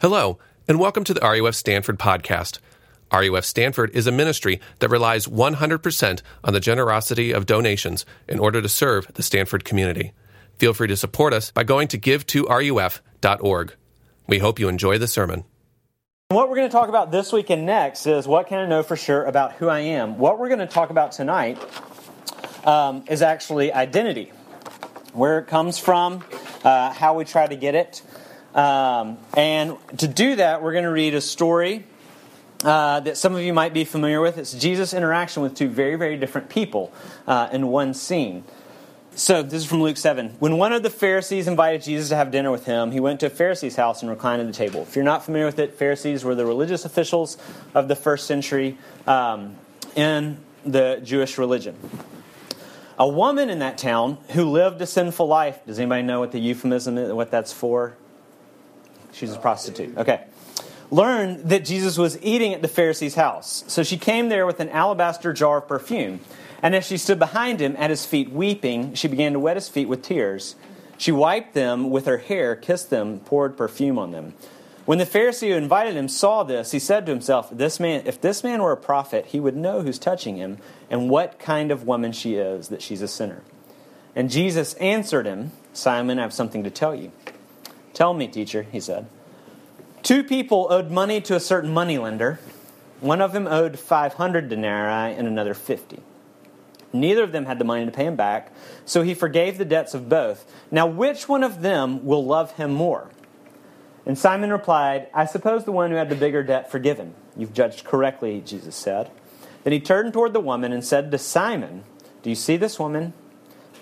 Hello, and welcome to the RUF Stanford podcast. RUF Stanford is a ministry that relies 100% on the generosity of donations in order to serve the Stanford community. Feel free to support us by going to give2ruf.org. We hope you enjoy the sermon. What we're going to talk about this week and next is what can I know for sure about who I am. What we're going to talk about tonight um, is actually identity, where it comes from, uh, how we try to get it. Um, and to do that, we're going to read a story uh, that some of you might be familiar with. It's Jesus' interaction with two very, very different people uh, in one scene. So, this is from Luke 7. When one of the Pharisees invited Jesus to have dinner with him, he went to a Pharisee's house and reclined at the table. If you're not familiar with it, Pharisees were the religious officials of the first century um, in the Jewish religion. A woman in that town who lived a sinful life, does anybody know what the euphemism is, what that's for? She's a prostitute. Okay. Learned that Jesus was eating at the Pharisee's house. So she came there with an alabaster jar of perfume. And as she stood behind him at his feet weeping, she began to wet his feet with tears. She wiped them with her hair, kissed them, poured perfume on them. When the Pharisee who invited him saw this, he said to himself, "This man, if this man were a prophet, he would know who's touching him and what kind of woman she is, that she's a sinner." And Jesus answered him, "Simon, I have something to tell you." Tell me, teacher, he said. Two people owed money to a certain moneylender. One of them owed 500 denarii and another 50. Neither of them had the money to pay him back, so he forgave the debts of both. Now, which one of them will love him more? And Simon replied, I suppose the one who had the bigger debt forgiven. You've judged correctly, Jesus said. Then he turned toward the woman and said to Simon, Do you see this woman?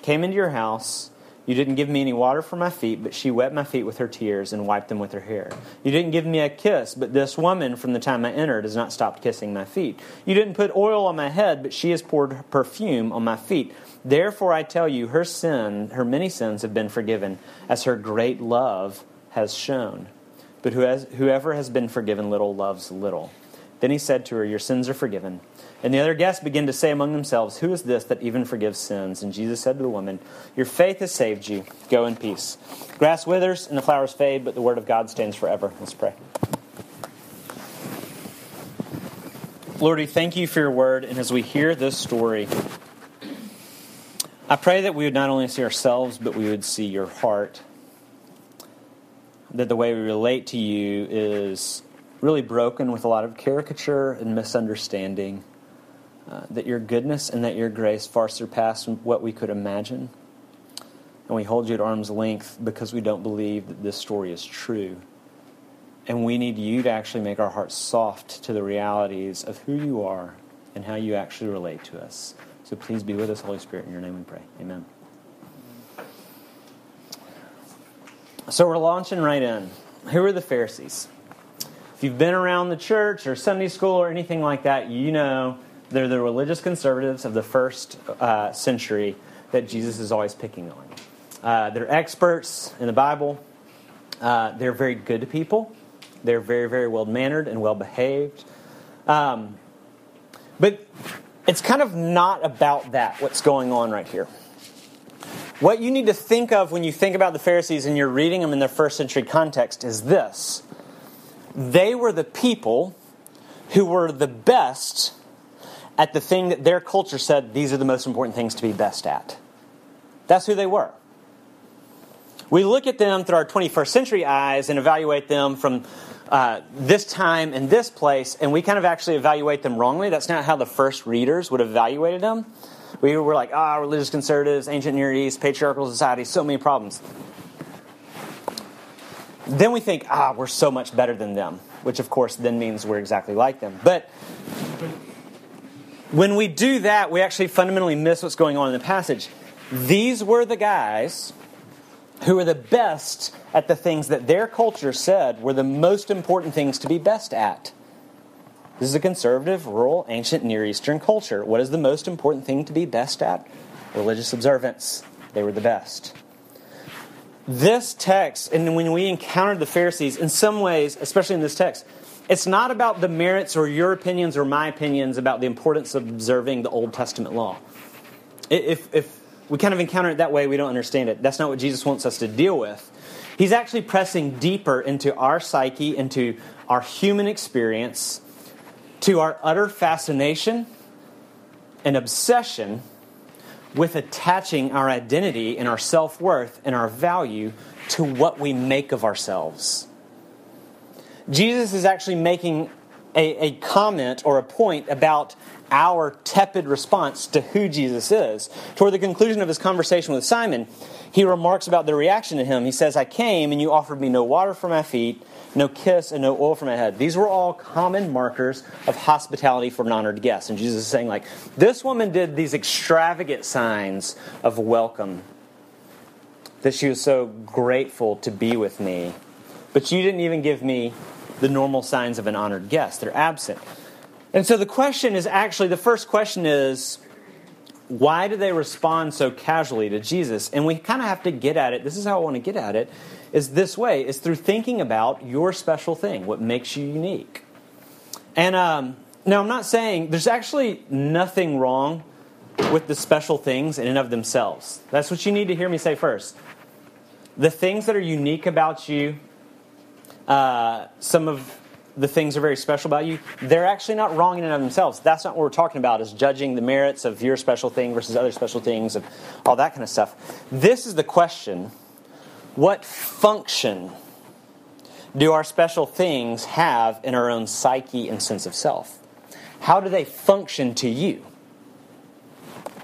Came into your house you didn't give me any water for my feet, but she wet my feet with her tears and wiped them with her hair. You didn't give me a kiss, but this woman, from the time I entered, has not stopped kissing my feet. You didn't put oil on my head, but she has poured perfume on my feet. Therefore, I tell you, her sin, her many sins have been forgiven, as her great love has shown. But whoever has been forgiven little loves little. Then he said to her, Your sins are forgiven. And the other guests began to say among themselves, Who is this that even forgives sins? And Jesus said to the woman, Your faith has saved you. Go in peace. Grass withers and the flowers fade, but the word of God stands forever. Let's pray. Lord, we thank you for your word. And as we hear this story, I pray that we would not only see ourselves, but we would see your heart. That the way we relate to you is really broken with a lot of caricature and misunderstanding. Uh, that your goodness and that your grace far surpass what we could imagine. And we hold you at arm's length because we don't believe that this story is true. And we need you to actually make our hearts soft to the realities of who you are and how you actually relate to us. So please be with us, Holy Spirit. In your name we pray. Amen. So we're launching right in. Who are the Pharisees? If you've been around the church or Sunday school or anything like that, you know they're the religious conservatives of the first uh, century that Jesus is always picking on. Uh, they're experts in the Bible. Uh, they're very good people. They're very, very well mannered and well behaved. Um, but it's kind of not about that, what's going on right here. What you need to think of when you think about the Pharisees and you're reading them in their first century context is this they were the people who were the best at the thing that their culture said these are the most important things to be best at. That's who they were. We look at them through our 21st century eyes and evaluate them from uh, this time and this place, and we kind of actually evaluate them wrongly. That's not how the first readers would have evaluated them. We were like, ah, oh, religious conservatives, ancient Near East, patriarchal society, so many problems. Then we think, ah, we're so much better than them, which of course then means we're exactly like them. But when we do that, we actually fundamentally miss what's going on in the passage. These were the guys who were the best at the things that their culture said were the most important things to be best at. This is a conservative, rural, ancient Near Eastern culture. What is the most important thing to be best at? Religious observance. They were the best. This text, and when we encountered the Pharisees, in some ways, especially in this text, it's not about the merits or your opinions or my opinions about the importance of observing the Old Testament law. If, if we kind of encounter it that way, we don't understand it. That's not what Jesus wants us to deal with. He's actually pressing deeper into our psyche, into our human experience, to our utter fascination and obsession with attaching our identity and our self worth and our value to what we make of ourselves. Jesus is actually making a, a, comment or a point about our tepid response to who Jesus is. Toward the conclusion of his conversation with Simon, he remarks about the reaction to him. He says, I came and you offered me no water for my feet, no kiss, and no oil for my head. These were all common markers of hospitality for an honored guest. And Jesus is saying, like, this woman did these extravagant signs of welcome that she was so grateful to be with me. But you didn't even give me the normal signs of an honored guest. They're absent. And so the question is actually the first question is why do they respond so casually to Jesus? And we kind of have to get at it. This is how I want to get at it is this way is through thinking about your special thing, what makes you unique. And um, now I'm not saying there's actually nothing wrong with the special things in and of themselves. That's what you need to hear me say first. The things that are unique about you, uh, some of the things are very special about you, they're actually not wrong in and of themselves. That's not what we're talking about, is judging the merits of your special thing versus other special things, of all that kind of stuff. This is the question what function do our special things have in our own psyche and sense of self? How do they function to you?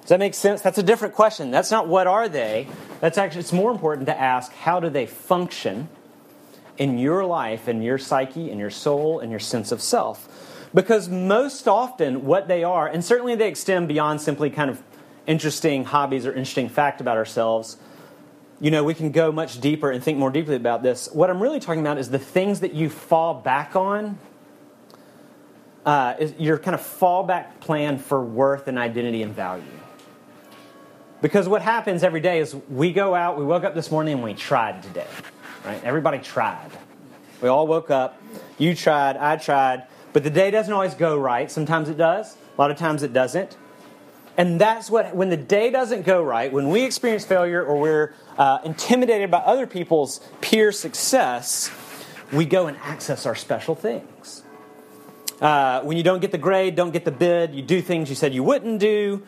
Does that make sense? That's a different question. That's not what are they. That's actually it's more important to ask how do they function in your life, in your psyche, in your soul, in your sense of self. Because most often what they are, and certainly they extend beyond simply kind of interesting hobbies or interesting fact about ourselves, you know, we can go much deeper and think more deeply about this. What I'm really talking about is the things that you fall back on. Uh, is your kind of fallback plan for worth and identity and value. Because what happens every day is we go out, we woke up this morning and we tried today. Right? Everybody tried. We all woke up. You tried, I tried. But the day doesn't always go right. Sometimes it does, a lot of times it doesn't. And that's what, when the day doesn't go right, when we experience failure or we're uh, intimidated by other people's peer success, we go and access our special things. Uh, when you don't get the grade, don't get the bid, you do things you said you wouldn't do,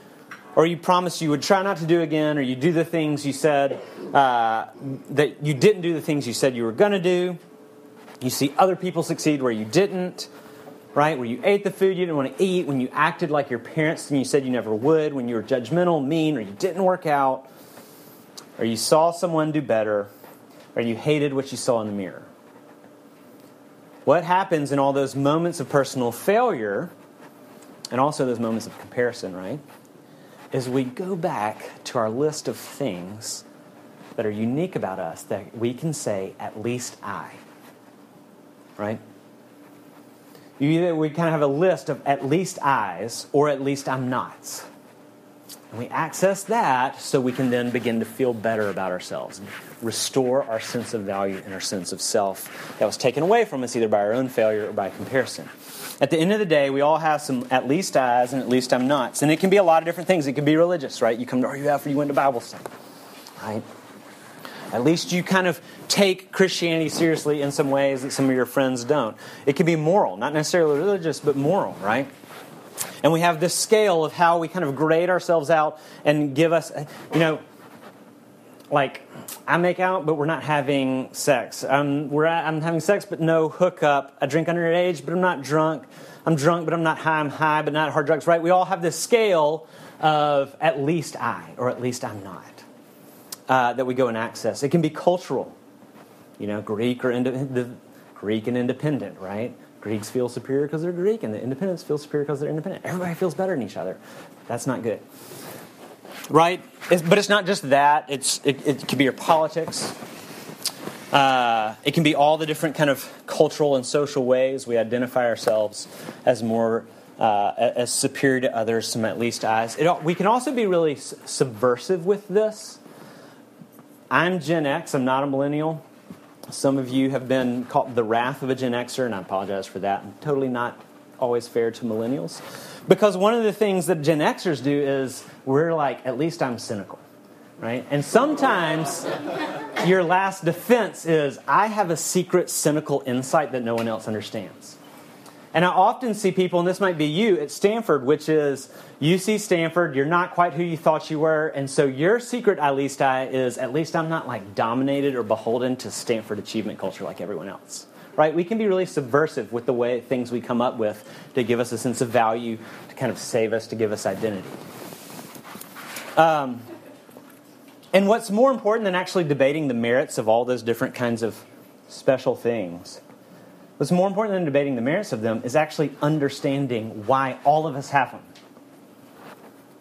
or you promised you would try not to do again, or you do the things you said uh, that you didn't do the things you said you were going to do. You see other people succeed where you didn't right? Where you ate the food you didn't want to eat, when you acted like your parents and you said you never would, when you were judgmental, mean, or you didn't work out, or you saw someone do better, or you hated what you saw in the mirror. What happens in all those moments of personal failure, and also those moments of comparison, right? Is we go back to our list of things that are unique about us that we can say, at least I. Right? You either, we kind of have a list of at least I's or at least I'm nots. And we access that so we can then begin to feel better about ourselves, restore our sense of value and our sense of self that was taken away from us either by our own failure or by comparison. At the end of the day, we all have some at least I's and at least I'm nots. And it can be a lot of different things. It can be religious, right? You come to RUF or you went to Bible study, right? At least you kind of take Christianity seriously in some ways that some of your friends don't. It can be moral, not necessarily religious, but moral, right? And we have this scale of how we kind of grade ourselves out and give us, you know, like I make out, but we're not having sex. Um, we're at, I'm having sex, but no hookup. I drink underage, but I'm not drunk. I'm drunk, but I'm not high. I'm high, but not hard drugs. Right? We all have this scale of at least I, or at least I'm not uh, that we go and access. It can be cultural, you know, Greek or ind- the Greek and independent, right? Greeks feel superior because they're Greek, and the independents feel superior because they're independent. Everybody feels better than each other. That's not good, right? It's, but it's not just that. It's it, it can be your politics. Uh, it can be all the different kind of cultural and social ways we identify ourselves as more uh, as superior to others, some at least I's. It, we can also be really subversive with this I'm Gen X, I'm not a millennial. Some of you have been called the wrath of a Gen Xer, and I apologize for that. I'm totally not always fair to millennials. Because one of the things that Gen Xers do is we're like, at least I'm cynical. right? And sometimes your last defense is, I have a secret cynical insight that no one else understands. And I often see people, and this might be you at Stanford, which is you see Stanford, you're not quite who you thought you were, and so your secret, at least I, is at least I'm not like dominated or beholden to Stanford achievement culture like everyone else. Right? We can be really subversive with the way things we come up with to give us a sense of value, to kind of save us, to give us identity. Um, and what's more important than actually debating the merits of all those different kinds of special things, what's more important than debating the merits of them is actually understanding why all of us have them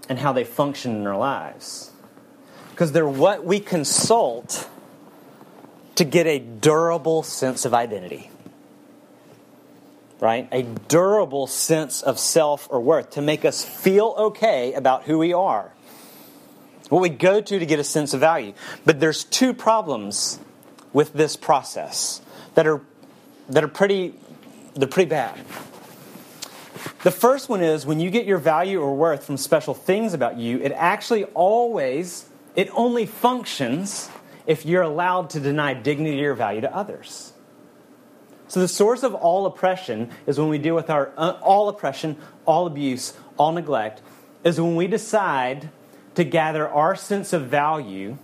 and how they function in our lives. Because they're what we consult to get a durable sense of identity. Right? A durable sense of self or worth to make us feel okay about who we are what we go to to get a sense of value. But there's two problems with this process that are that are pretty they're pretty bad. The first one is when you get your value or worth from special things about you, it actually always it only functions if you're allowed to deny dignity or value to others. So the source of all oppression is when we deal with our uh, all oppression, all abuse, all neglect is when we decide to gather our sense of value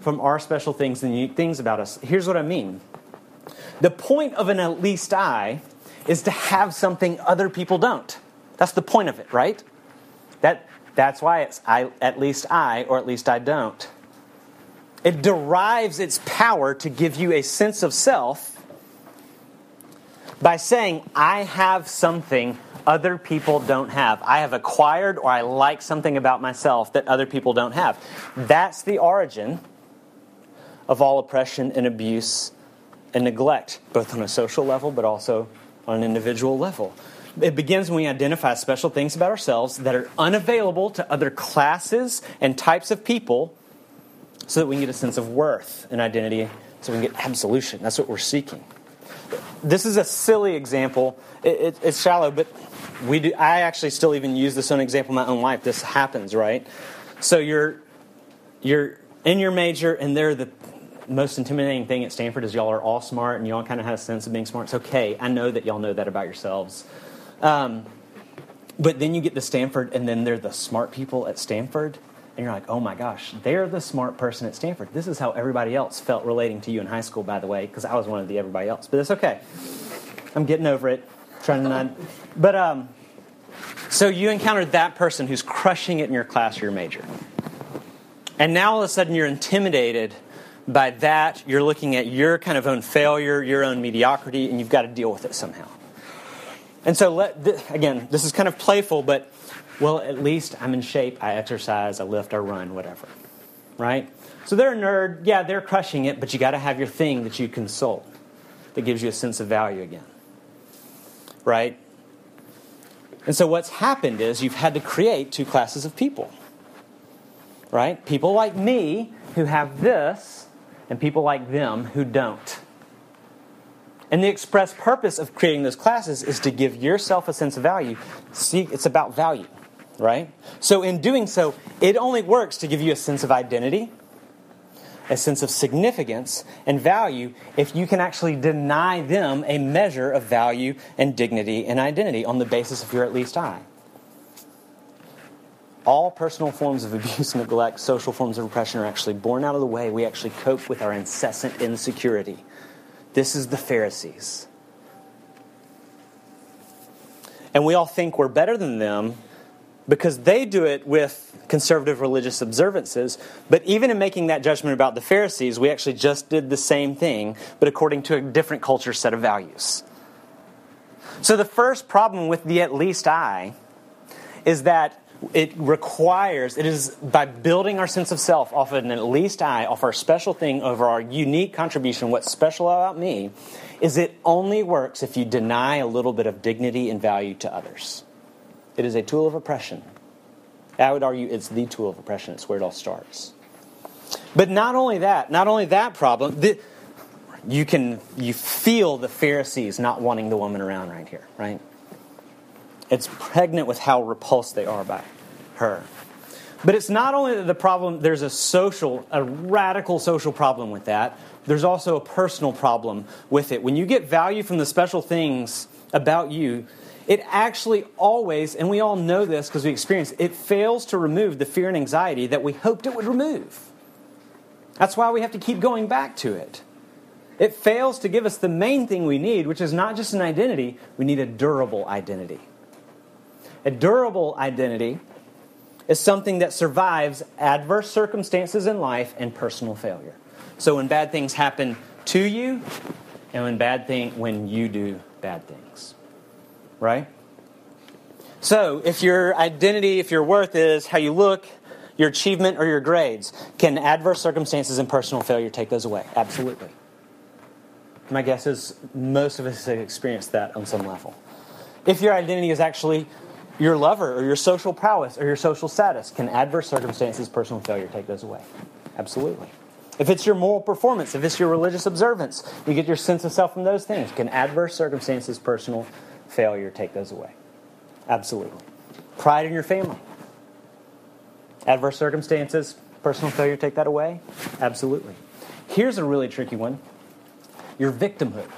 from our special things and unique things about us. Here's what I mean the point of an at least I is to have something other people don't. That's the point of it, right? That, that's why it's I, at least I or at least I don't. It derives its power to give you a sense of self by saying, I have something other people don't have. I have acquired or I like something about myself that other people don't have. That's the origin of all oppression and abuse and neglect, both on a social level but also on an individual level. It begins when we identify special things about ourselves that are unavailable to other classes and types of people so that we can get a sense of worth and identity, so we can get absolution. That's what we're seeking. This is a silly example. It, it, it's shallow, but we do, I actually still even use this on example in my own life. This happens, right? So you're you're in your major, and they're the most intimidating thing at Stanford is y'all are all smart, and y'all kind of have a sense of being smart. It's okay. I know that y'all know that about yourselves. Um, but then you get to Stanford, and then they're the smart people at Stanford, and you're like, oh my gosh, they're the smart person at Stanford. This is how everybody else felt relating to you in high school, by the way, because I was one of the everybody else. But it's okay. I'm getting over it trying to not. But um, so you encountered that person who's crushing it in your class or your major. And now all of a sudden you're intimidated by that. You're looking at your kind of own failure, your own mediocrity, and you've got to deal with it somehow. And so, let, th- again, this is kind of playful, but well, at least I'm in shape. I exercise, I lift, I run, whatever. Right? So they're a nerd. Yeah, they're crushing it, but you got to have your thing that you consult that gives you a sense of value again right? And so what's happened is you've had to create two classes of people, right? People like me who have this, and people like them who don't. And the express purpose of creating those classes is to give yourself a sense of value. See, it's about value, right? So in doing so, it only works to give you a sense of identity a sense of significance and value if you can actually deny them a measure of value and dignity and identity on the basis of your at least I. All personal forms of abuse, neglect, social forms of oppression are actually born out of the way we actually cope with our incessant insecurity. This is the Pharisees. And we all think we're better than them because they do it with conservative religious observances. But even in making that judgment about the Pharisees, we actually just did the same thing, but according to a different culture set of values. So the first problem with the at least I is that it requires, it is by building our sense of self off of an at least I, off our special thing, over our unique contribution, what's special about me, is it only works if you deny a little bit of dignity and value to others. It is a tool of oppression. I would argue it's the tool of oppression. It's where it all starts. But not only that, not only that problem, the, you can you feel the Pharisees not wanting the woman around right here, right? It's pregnant with how repulsed they are by her. But it's not only the problem, there's a social, a radical social problem with that, there's also a personal problem with it. When you get value from the special things about you, it actually always, and we all know this because we experience it, fails to remove the fear and anxiety that we hoped it would remove. That's why we have to keep going back to it. It fails to give us the main thing we need, which is not just an identity, we need a durable identity. A durable identity is something that survives adverse circumstances in life and personal failure. So when bad things happen to you, and when bad thing when you do bad things. Right? So, if your identity, if your worth is how you look, your achievement, or your grades, can adverse circumstances and personal failure take those away? Absolutely. My guess is most of us have experienced that on some level. If your identity is actually your lover or your social prowess or your social status, can adverse circumstances, personal failure take those away? Absolutely. If it's your moral performance, if it's your religious observance, you get your sense of self from those things. Can adverse circumstances, personal failure take those away? Absolutely. Pride in your family. Adverse circumstances, personal failure take that away? Absolutely. Here's a really tricky one your victimhood.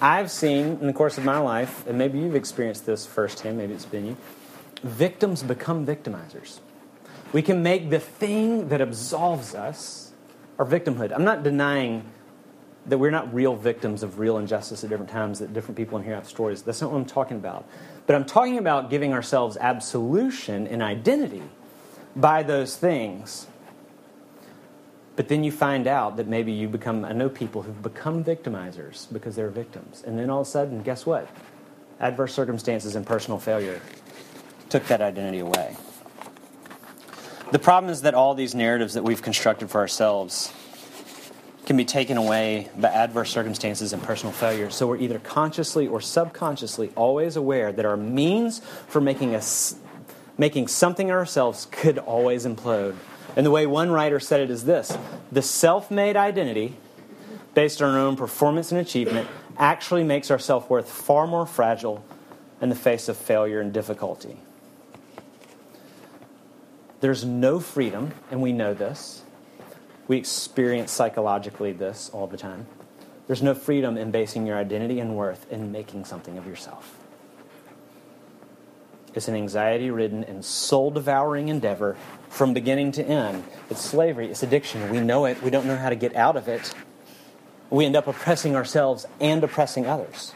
I've seen in the course of my life, and maybe you've experienced this firsthand, maybe it's been you, victims become victimizers. We can make the thing that absolves us our victimhood. I'm not denying that we're not real victims of real injustice at different times, that different people in here have stories. That's not what I'm talking about. But I'm talking about giving ourselves absolution and identity by those things. But then you find out that maybe you become, I know people who've become victimizers because they're victims. And then all of a sudden, guess what? Adverse circumstances and personal failure took that identity away. The problem is that all these narratives that we've constructed for ourselves can be taken away by adverse circumstances and personal failure. So we're either consciously or subconsciously always aware that our means for making us making something ourselves could always implode. And the way one writer said it is this the self made identity, based on our own performance and achievement, actually makes our self worth far more fragile in the face of failure and difficulty. There's no freedom, and we know this. We experience psychologically this all the time. There's no freedom in basing your identity and worth in making something of yourself. It's an anxiety ridden and soul devouring endeavor from beginning to end. It's slavery, it's addiction. We know it, we don't know how to get out of it. We end up oppressing ourselves and oppressing others.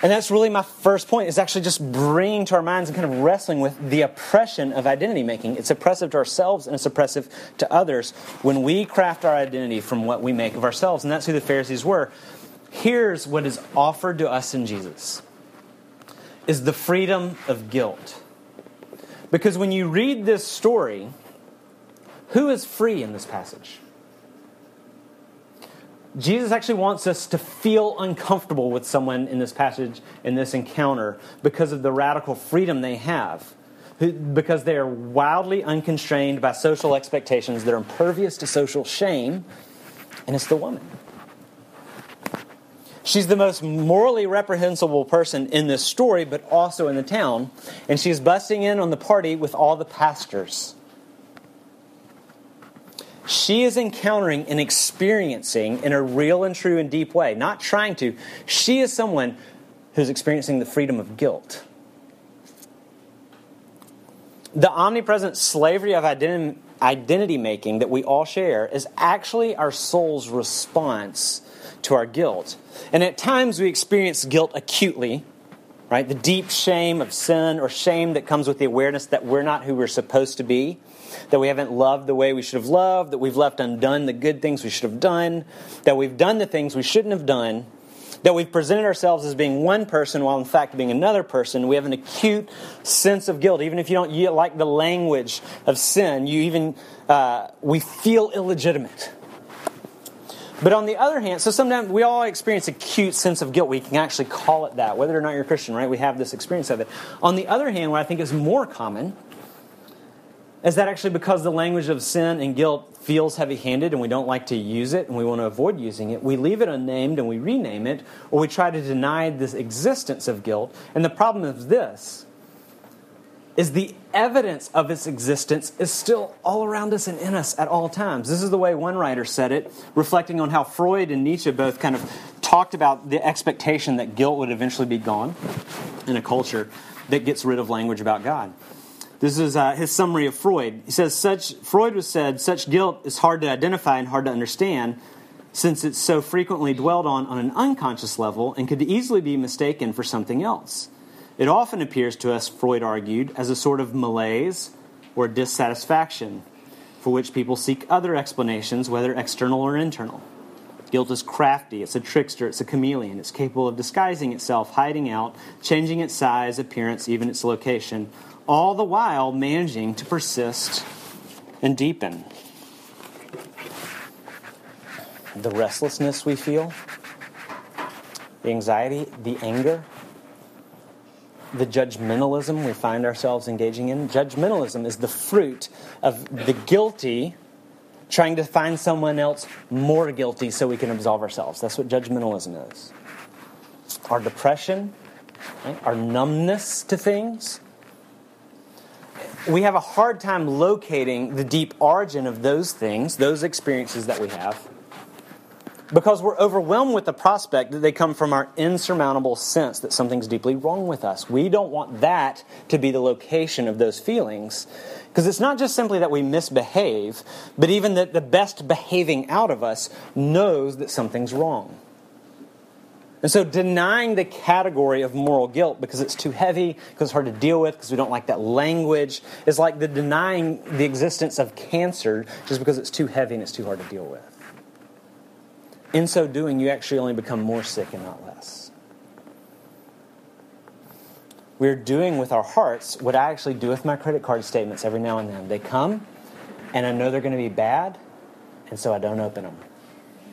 And that's really my first point, is actually just bringing to our minds and kind of wrestling with the oppression of identity making. It's oppressive to ourselves and it's oppressive to others when we craft our identity from what we make of ourselves. And that's who the Pharisees were. Here's what is offered to us in Jesus is the freedom of guilt. Because when you read this story, who is free in this passage? Jesus actually wants us to feel uncomfortable with someone in this passage, in this encounter, because of the radical freedom they have. Because they are wildly unconstrained by social expectations, they're impervious to social shame, and it's the woman. She's the most morally reprehensible person in this story, but also in the town, and she's busting in on the party with all the pastors she is encountering and experiencing in a real and true and deep way, not trying to. She is someone who's experiencing the freedom of guilt. The omnipresent slavery of identity, making that we all share is actually our soul's response to our guilt. And at times we experience guilt acutely, right? The deep shame of sin or shame that comes with the awareness that we're not who we're supposed to be that we haven't loved the way we should have loved, that we've left undone the good things we should have done, that we've done the things we shouldn't have done, that we've presented ourselves as being one person while in fact being another person. We have an acute sense of guilt. Even if you don't like the language of sin, you even, uh, we feel illegitimate. But on the other hand, so sometimes we all experience acute sense of guilt. We can actually call it that, whether or not you're a Christian, right? We have this experience of it. On the other hand, what I think is more common is that actually because the language of sin and guilt feels heavy handed and we don't like to use it and we want to avoid using it? We leave it unnamed and we rename it, or we try to deny this existence of guilt. And the problem is this is the evidence of its existence is still all around us and in us at all times. This is the way one writer said it, reflecting on how Freud and Nietzsche both kind of talked about the expectation that guilt would eventually be gone in a culture that gets rid of language about God. This is uh, his summary of Freud. He says, such, Freud was said, such guilt is hard to identify and hard to understand since it's so frequently dwelled on on an unconscious level and could easily be mistaken for something else. It often appears to us, Freud argued, as a sort of malaise or dissatisfaction for which people seek other explanations, whether external or internal. Guilt is crafty, it's a trickster, it's a chameleon. It's capable of disguising itself, hiding out, changing its size, appearance, even its location, all the while managing to persist and deepen. The restlessness we feel, the anxiety, the anger, the judgmentalism we find ourselves engaging in. Judgmentalism is the fruit of the guilty trying to find someone else more guilty so we can absolve ourselves. That's what judgmentalism is. Our depression, right? our numbness to things. We have a hard time locating the deep origin of those things, those experiences that we have because we're overwhelmed with the prospect that they come from our insurmountable sense that something's deeply wrong with us. We don't want that to be the location of those feelings. Because it's not just simply that we misbehave, but even that the best behaving out of us knows that something's wrong. And so denying the category of moral guilt because it's too heavy, because it's hard to deal with, because we don't like that language, is like the denying the existence of cancer just because it's too heavy and it's too hard to deal with. In so doing, you actually only become more sick and not less. We're doing with our hearts what I actually do with my credit card statements every now and then. They come, and I know they're going to be bad, and so I don't open them.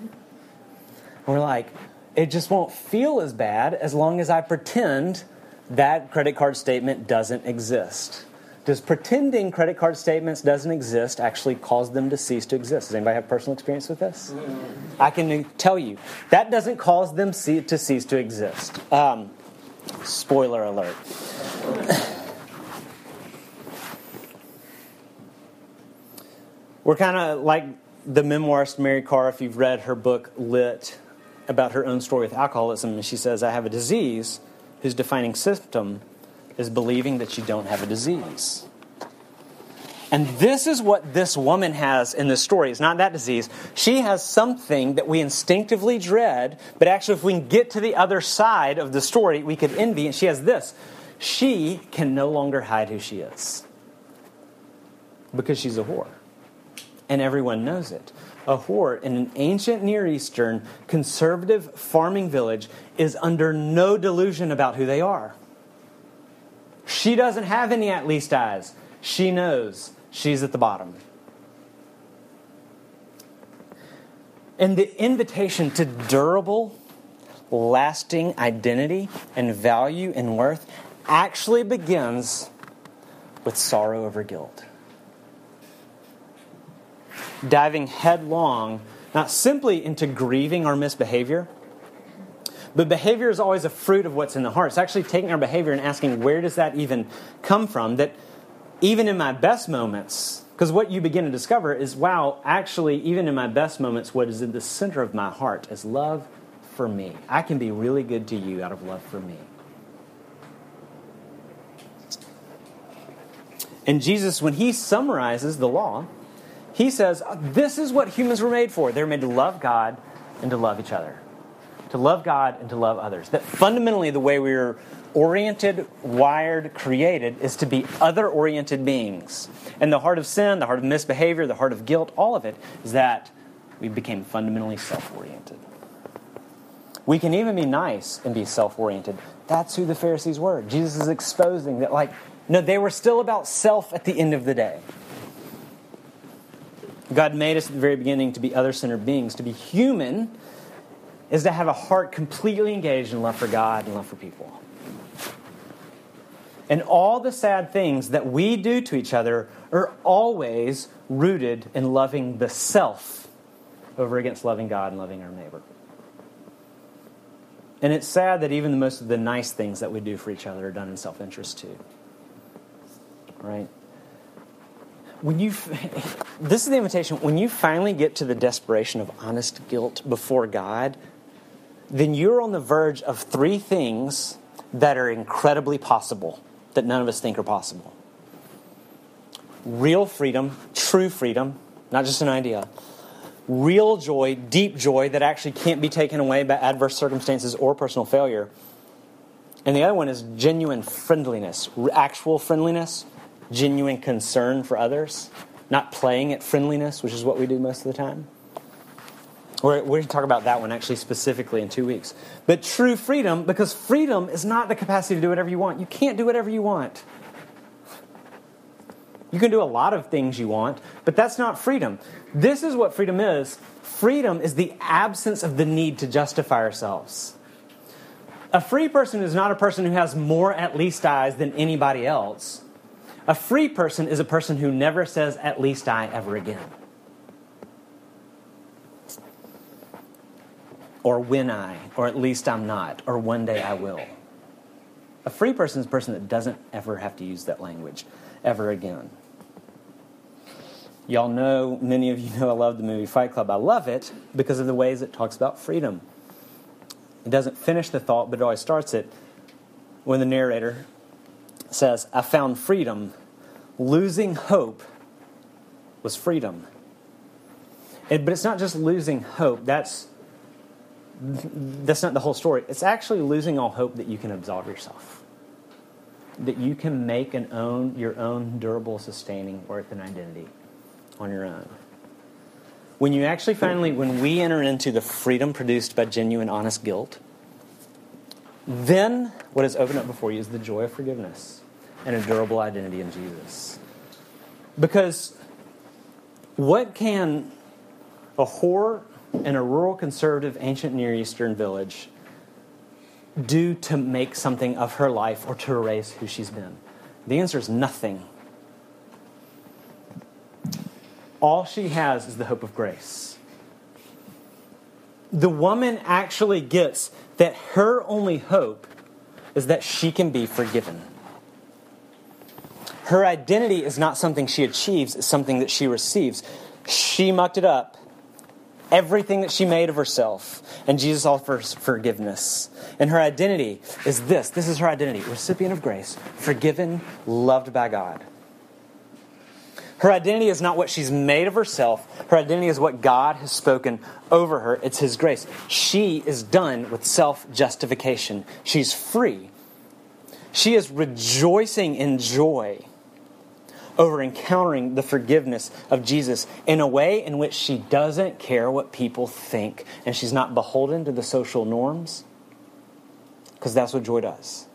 And we're like, it just won't feel as bad as long as I pretend that credit card statement doesn't exist. Does pretending credit card statements doesn't exist actually cause them to cease to exist? Does anybody have personal experience with this? I can tell you that doesn't cause them to cease to exist. Um, spoiler alert. We're kind of like the memoirist Mary Karr, if you've read her book Lit about her own story with alcoholism, and she says, I have a disease whose defining symptom is believing that you don't have a disease. And this is what this woman has in this story. It's not that disease. She has something that we instinctively dread, but actually, if we can get to the other side of the story, we could envy. And she has this she can no longer hide who she is because she's a whore. And everyone knows it. A whore in an ancient Near Eastern conservative farming village is under no delusion about who they are. She doesn't have any at least eyes. She knows she's at the bottom. And the invitation to durable, lasting identity and value and worth actually begins with sorrow over guilt. Diving headlong, not simply into grieving our misbehavior but behavior is always a fruit of what's in the heart. It's actually taking our behavior and asking, where does that even come from? That even in my best moments, because what you begin to discover is, wow, actually, even in my best moments, what is in the center of my heart is love for me. I can be really good to you out of love for me. And Jesus, when he summarizes the law, he says, This is what humans were made for. They're made to love God and to love each other to love God and to love others. That fundamentally, the way we're oriented, wired, created is to be other oriented beings. And the heart of sin, the heart of misbehavior, the heart of guilt, all of it is that we became fundamentally self oriented. We can even be nice and be self oriented. That's who the Pharisees were. Jesus is exposing that, like, no, they were still about self at the end of the day. God made us at the very beginning to be other centered beings, to be human is to have a heart completely engaged in love for God and love for people. And all the sad things that we do to each other are always rooted in loving the self over against loving God and loving our neighbor. And it's sad that even the most of the nice things that we do for each other are done in self interest too. right? When you, this is the invitation. When you finally get to the desperation of honest guilt before God, then you're on the verge of three things that are incredibly possible that none of us think are possible real freedom, true freedom, not just an idea, real joy, deep joy that actually can't be taken away by adverse circumstances or personal failure. And the other one is genuine friendliness, actual friendliness, genuine concern for others, not playing at friendliness, which is what we do most of the time. We're, we're going to talk about that one actually specifically in two weeks. But true freedom, because freedom is not the capacity to do whatever you want. You can't do whatever you want. You can do a lot of things you want, but that's not freedom. This is what freedom is freedom is the absence of the need to justify ourselves. A free person is not a person who has more at least eyes than anybody else. A free person is a person who never says at least I ever again. Or when I, or at least I'm not, or one day I will. A free person is a person that doesn't ever have to use that language ever again. Y'all know, many of you know I love the movie Fight Club. I love it because of the ways it talks about freedom. It doesn't finish the thought, but it always starts it when the narrator says, I found freedom. Losing hope was freedom. It, but it's not just losing hope. That's, that's not the whole story. It's actually losing all hope that you can absolve yourself. That you can make and own your own durable, sustaining worth and identity on your own. When you actually finally, when we enter into the freedom produced by genuine, honest guilt, then what is opened up before you is the joy of forgiveness and a durable identity in Jesus. Because what can a whore in a rural conservative ancient Near Eastern village do to make something of her life or to erase who she's been? The answer is nothing all she has is the hope of grace. The woman actually gets that her only hope is that she can be forgiven. Her identity is not something she achieves, it's something that she receives. She mucked it up. Everything that she made of herself. And Jesus offers forgiveness. And her identity is this this is her identity recipient of grace, forgiven, loved by God. Her identity is not what she's made of herself. Her identity is what God has spoken over her. It's His grace. She is done with self justification. She's free. She is rejoicing in joy over encountering the forgiveness of Jesus in a way in which she doesn't care what people think and she's not beholden to the social norms because that's what joy does.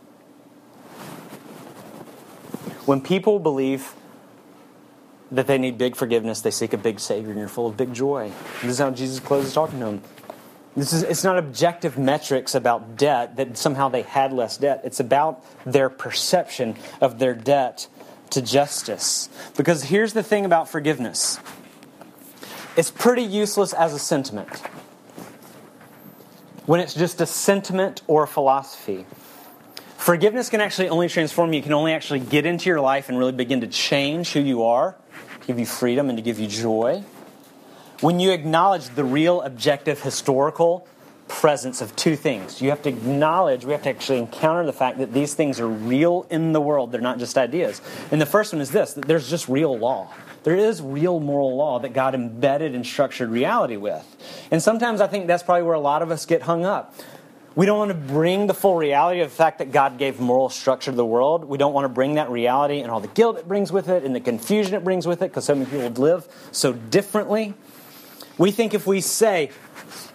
When people believe that they need big forgiveness, they seek a big Savior, and you're full of big joy. This is how Jesus closes talking to them. This is, it's not objective metrics about debt that somehow they had less debt. It's about their perception of their debt to justice. Because here's the thing about forgiveness it's pretty useless as a sentiment. When it's just a sentiment or a philosophy. Forgiveness can actually only transform you. You can only actually get into your life and really begin to change who you are give you freedom and to give you joy. When you acknowledge the real, objective, historical presence of two things, you have to acknowledge, we have to actually encounter the fact that these things are real in the world. They're not just ideas. And the first one is this that there's just real law. There is real moral law that God embedded and structured reality with. And sometimes I think that's probably where a lot of us get hung up. We don't want to bring the full reality of the fact that God gave moral structure to the world. We don't want to bring that reality and all the guilt it brings with it and the confusion it brings with it because so many people live so differently. We think if we say,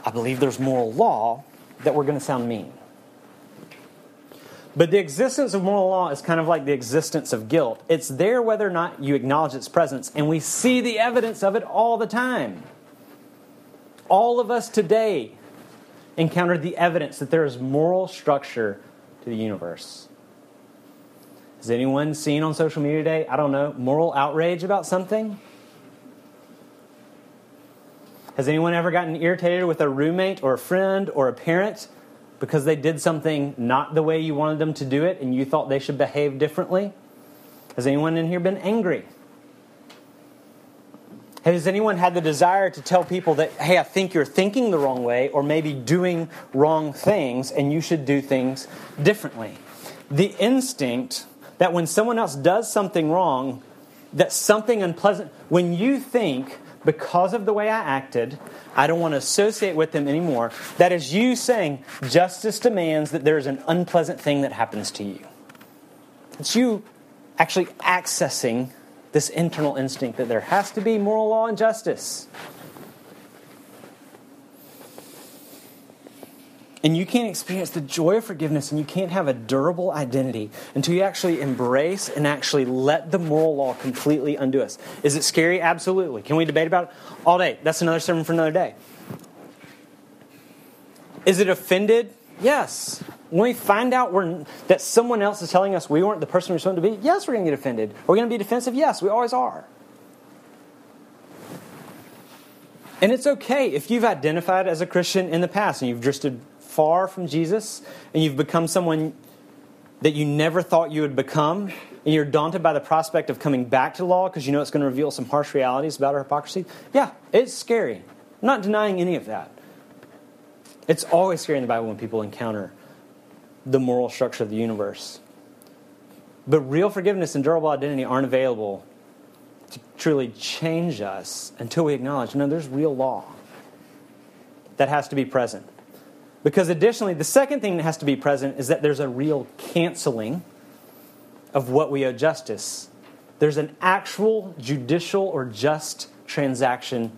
I believe there's moral law, that we're going to sound mean. But the existence of moral law is kind of like the existence of guilt. It's there whether or not you acknowledge its presence, and we see the evidence of it all the time. All of us today encountered the evidence that there is moral structure to the universe. Has anyone seen on social media today, I don't know, moral outrage about something? Has anyone ever gotten irritated with a roommate or a friend or a parent because they did something not the way you wanted them to do it and you thought they should behave differently? Has anyone in here been angry? Has anyone had the desire to tell people that, hey, I think you're thinking the wrong way or maybe doing wrong things and you should do things differently? The instinct that when someone else does something wrong, that something unpleasant, when you think, because of the way I acted, I don't want to associate with them anymore, that is you saying, justice demands that there is an unpleasant thing that happens to you. It's you actually accessing this internal instinct that there has to be moral law and justice. And you can't experience the joy of forgiveness and you can't have a durable identity until you actually embrace and actually let the moral law completely undo us. Is it scary? Absolutely. Can we debate about it all day? That's another sermon for another day. Is it offended? Yes. When we find out that someone else is telling us we weren't the person we're supposed to be, yes, we're going to get offended. We're going to be defensive? Yes, we always are. And it's okay if you've identified as a Christian in the past and you've drifted far from Jesus and you've become someone that you never thought you would become, and you're daunted by the prospect of coming back to law because you know it's going to reveal some harsh realities about our hypocrisy, yeah, it's scary. I'm not denying any of that. It's always scary in the Bible when people encounter the moral structure of the universe. But real forgiveness and durable identity aren't available to truly change us until we acknowledge no, there's real law that has to be present. Because additionally, the second thing that has to be present is that there's a real canceling of what we owe justice. There's an actual judicial or just transaction.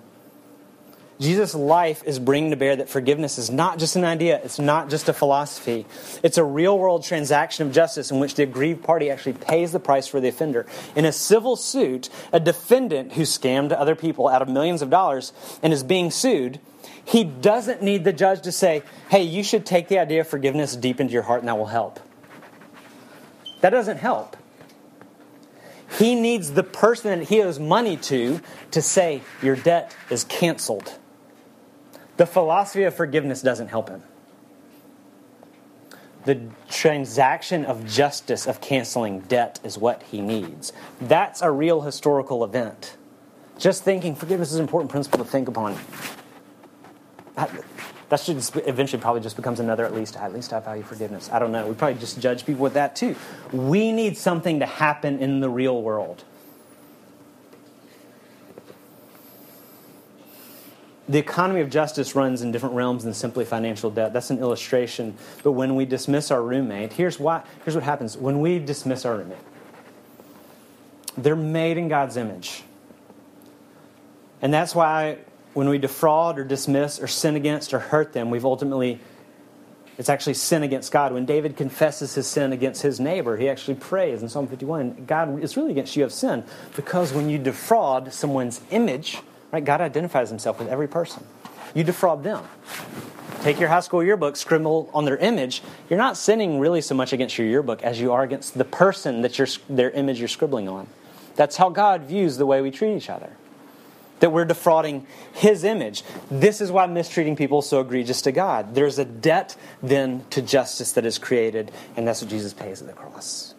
Jesus' life is bringing to bear that forgiveness is not just an idea, it's not just a philosophy. It's a real world transaction of justice in which the aggrieved party actually pays the price for the offender. In a civil suit, a defendant who scammed other people out of millions of dollars and is being sued he doesn't need the judge to say, hey, you should take the idea of forgiveness deep into your heart and that will help. That doesn't help. He needs the person that he owes money to to say, your debt is canceled. The philosophy of forgiveness doesn't help him. The transaction of justice, of canceling debt, is what he needs. That's a real historical event. Just thinking forgiveness is an important principle to think upon that should eventually probably just becomes another at least at least I value forgiveness. I don't know. We probably just judge people with that too. We need something to happen in the real world. The economy of justice runs in different realms than simply financial debt. That's an illustration. But when we dismiss our roommate, here's why here's what happens. When we dismiss our roommate, they're made in God's image. And that's why when we defraud or dismiss or sin against or hurt them, we've ultimately, it's actually sin against God. When David confesses his sin against his neighbor, he actually prays in Psalm 51 God, it's really against you of sin. Because when you defraud someone's image, right, God identifies himself with every person. You defraud them. Take your high school yearbook, scribble on their image. You're not sinning really so much against your yearbook as you are against the person that you're, their image you're scribbling on. That's how God views the way we treat each other that we're defrauding his image. This is why mistreating people is so egregious to God. There's a debt then to justice that is created, and that's what Jesus pays at the cross.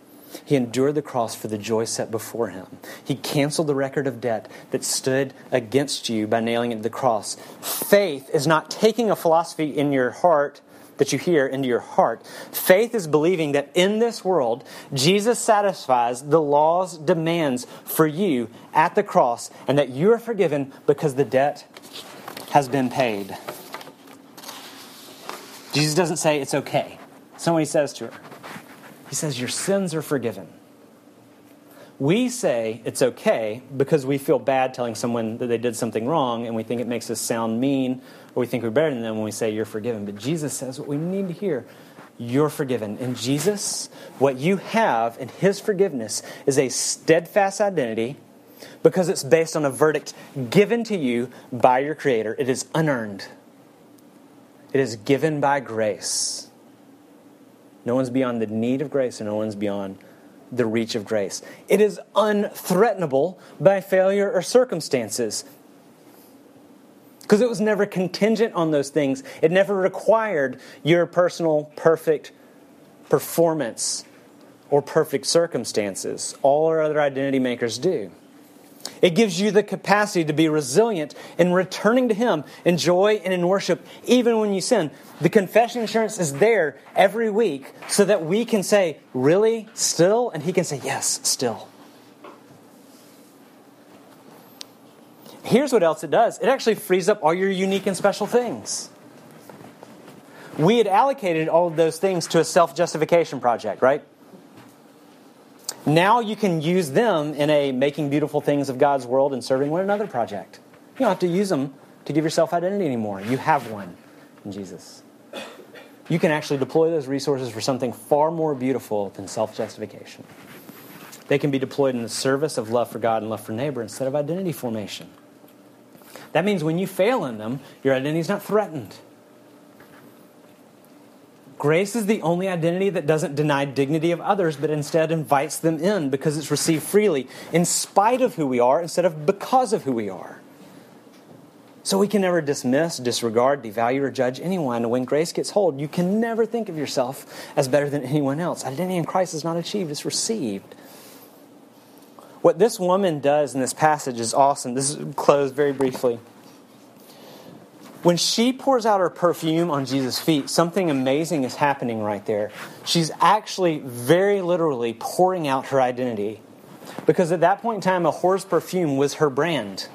He endured the cross for the joy set before him. He canceled the record of debt that stood against you by nailing it to the cross. Faith is not taking a philosophy in your heart that you hear into your heart. Faith is believing that in this world, Jesus satisfies the law's demands for you at the cross and that you are forgiven because the debt has been paid. Jesus doesn't say it's okay. He says to her. He says, Your sins are forgiven. We say it's okay because we feel bad telling someone that they did something wrong and we think it makes us sound mean or we think we're better than them when we say you're forgiven. But Jesus says what we need to hear you're forgiven. In Jesus, what you have in His forgiveness is a steadfast identity because it's based on a verdict given to you by your Creator. It is unearned, it is given by grace. No one's beyond the need of grace, and no one's beyond the reach of grace. It is unthreatenable by failure or circumstances. Because it was never contingent on those things. It never required your personal perfect performance or perfect circumstances. All our other identity makers do. It gives you the capacity to be resilient in returning to Him in joy and in worship, even when you sin. The confession insurance is there every week so that we can say, Really? Still? And He can say, Yes, still. Here's what else it does it actually frees up all your unique and special things. We had allocated all of those things to a self justification project, right? Now you can use them in a making beautiful things of God's world and serving one another project. You don't have to use them to give yourself identity anymore. You have one in Jesus. You can actually deploy those resources for something far more beautiful than self justification. They can be deployed in the service of love for God and love for neighbor instead of identity formation. That means when you fail in them, your identity is not threatened. Grace is the only identity that doesn't deny dignity of others, but instead invites them in because it's received freely, in spite of who we are, instead of because of who we are. So we can never dismiss, disregard, devalue, or judge anyone. When grace gets hold, you can never think of yourself as better than anyone else. Identity in Christ is not achieved, it's received. What this woman does in this passage is awesome. This is closed very briefly. When she pours out her perfume on Jesus' feet, something amazing is happening right there. She's actually very literally pouring out her identity. Because at that point in time, a whore's perfume was her brand.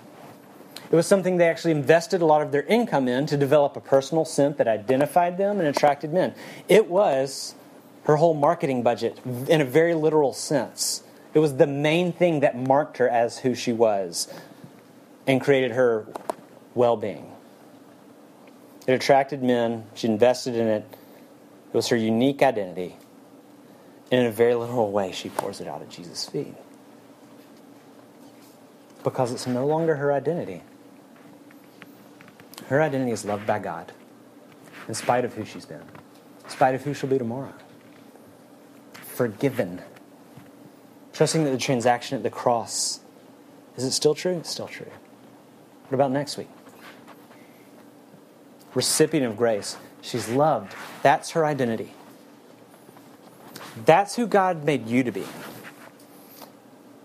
It was something they actually invested a lot of their income in to develop a personal scent that identified them and attracted men. It was her whole marketing budget in a very literal sense. It was the main thing that marked her as who she was and created her well being. It attracted men. She invested in it. It was her unique identity. And in a very literal way, she pours it out at Jesus' feet. Because it's no longer her identity. Her identity is loved by God, in spite of who she's been, in spite of who she'll be tomorrow. Forgiven. Trusting that the transaction at the cross is it still true? It's still true. What about next week? Recipient of grace. She's loved. That's her identity. That's who God made you to be.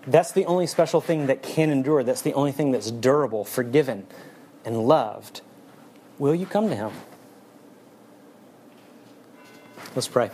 That's the only special thing that can endure. That's the only thing that's durable, forgiven, and loved. Will you come to Him? Let's pray.